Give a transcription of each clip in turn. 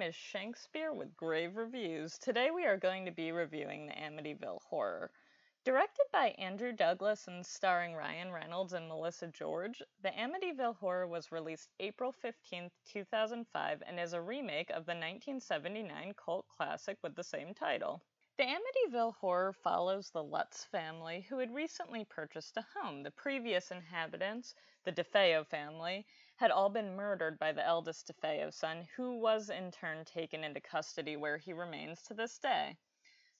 is Shakespeare with Grave Reviews. Today we are going to be reviewing the Amityville Horror. Directed by Andrew Douglas and starring Ryan Reynolds and Melissa George, the Amityville Horror was released April 15, 2005, and is a remake of the 1979 cult classic with the same title. The Amityville Horror follows the Lutz family, who had recently purchased a home. The previous inhabitants, the DeFeo family, had all been murdered by the eldest DeFeo son, who was in turn taken into custody where he remains to this day.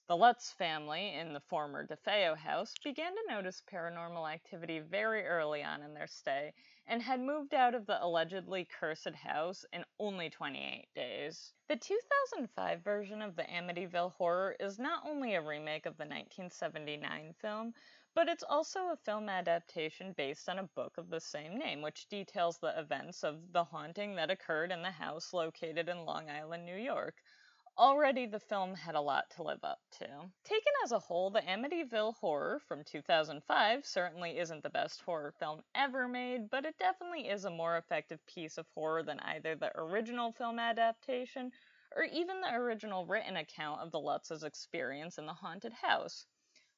The Lutz family, in the former DeFeo house, began to notice paranormal activity very early on in their stay and had moved out of the allegedly cursed house in only 28 days. The 2005 version of the Amityville Horror is not only a remake of the 1979 film, but it's also a film adaptation based on a book of the same name, which details the events of the haunting that occurred in the house located in Long Island, New York. Already the film had a lot to live up to. Taken as a whole, the Amityville Horror from 2005 certainly isn't the best horror film ever made, but it definitely is a more effective piece of horror than either the original film adaptation or even the original written account of the Lutz's experience in the haunted house.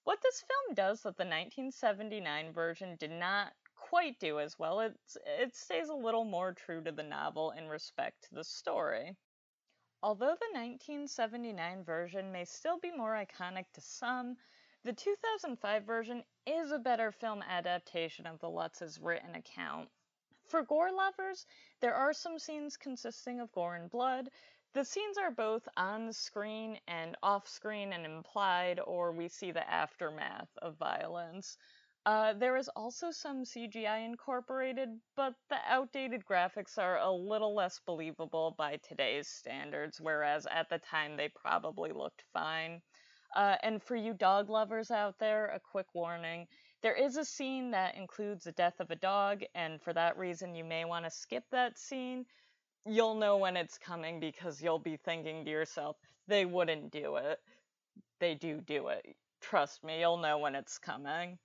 What this film does that the 1979 version did not quite do as well, it's, it stays a little more true to the novel in respect to the story. Although the 1979 version may still be more iconic to some, the 2005 version is a better film adaptation of the Lutz's written account. For gore lovers, there are some scenes consisting of gore and blood. The scenes are both on screen and off screen and implied, or we see the aftermath of violence. Uh, there is also some CGI incorporated, but the outdated graphics are a little less believable by today's standards, whereas at the time they probably looked fine. Uh, and for you dog lovers out there, a quick warning. There is a scene that includes the death of a dog, and for that reason, you may want to skip that scene. You'll know when it's coming because you'll be thinking to yourself, they wouldn't do it. They do do it. Trust me, you'll know when it's coming.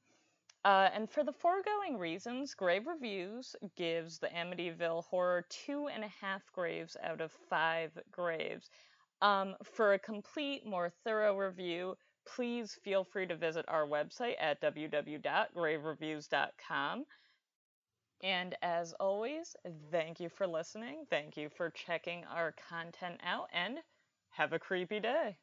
Uh, and for the foregoing reasons, Grave Reviews gives the Amityville Horror two and a half graves out of five graves. Um, for a complete, more thorough review, please feel free to visit our website at www.gravereviews.com. And as always, thank you for listening. Thank you for checking our content out, and have a creepy day.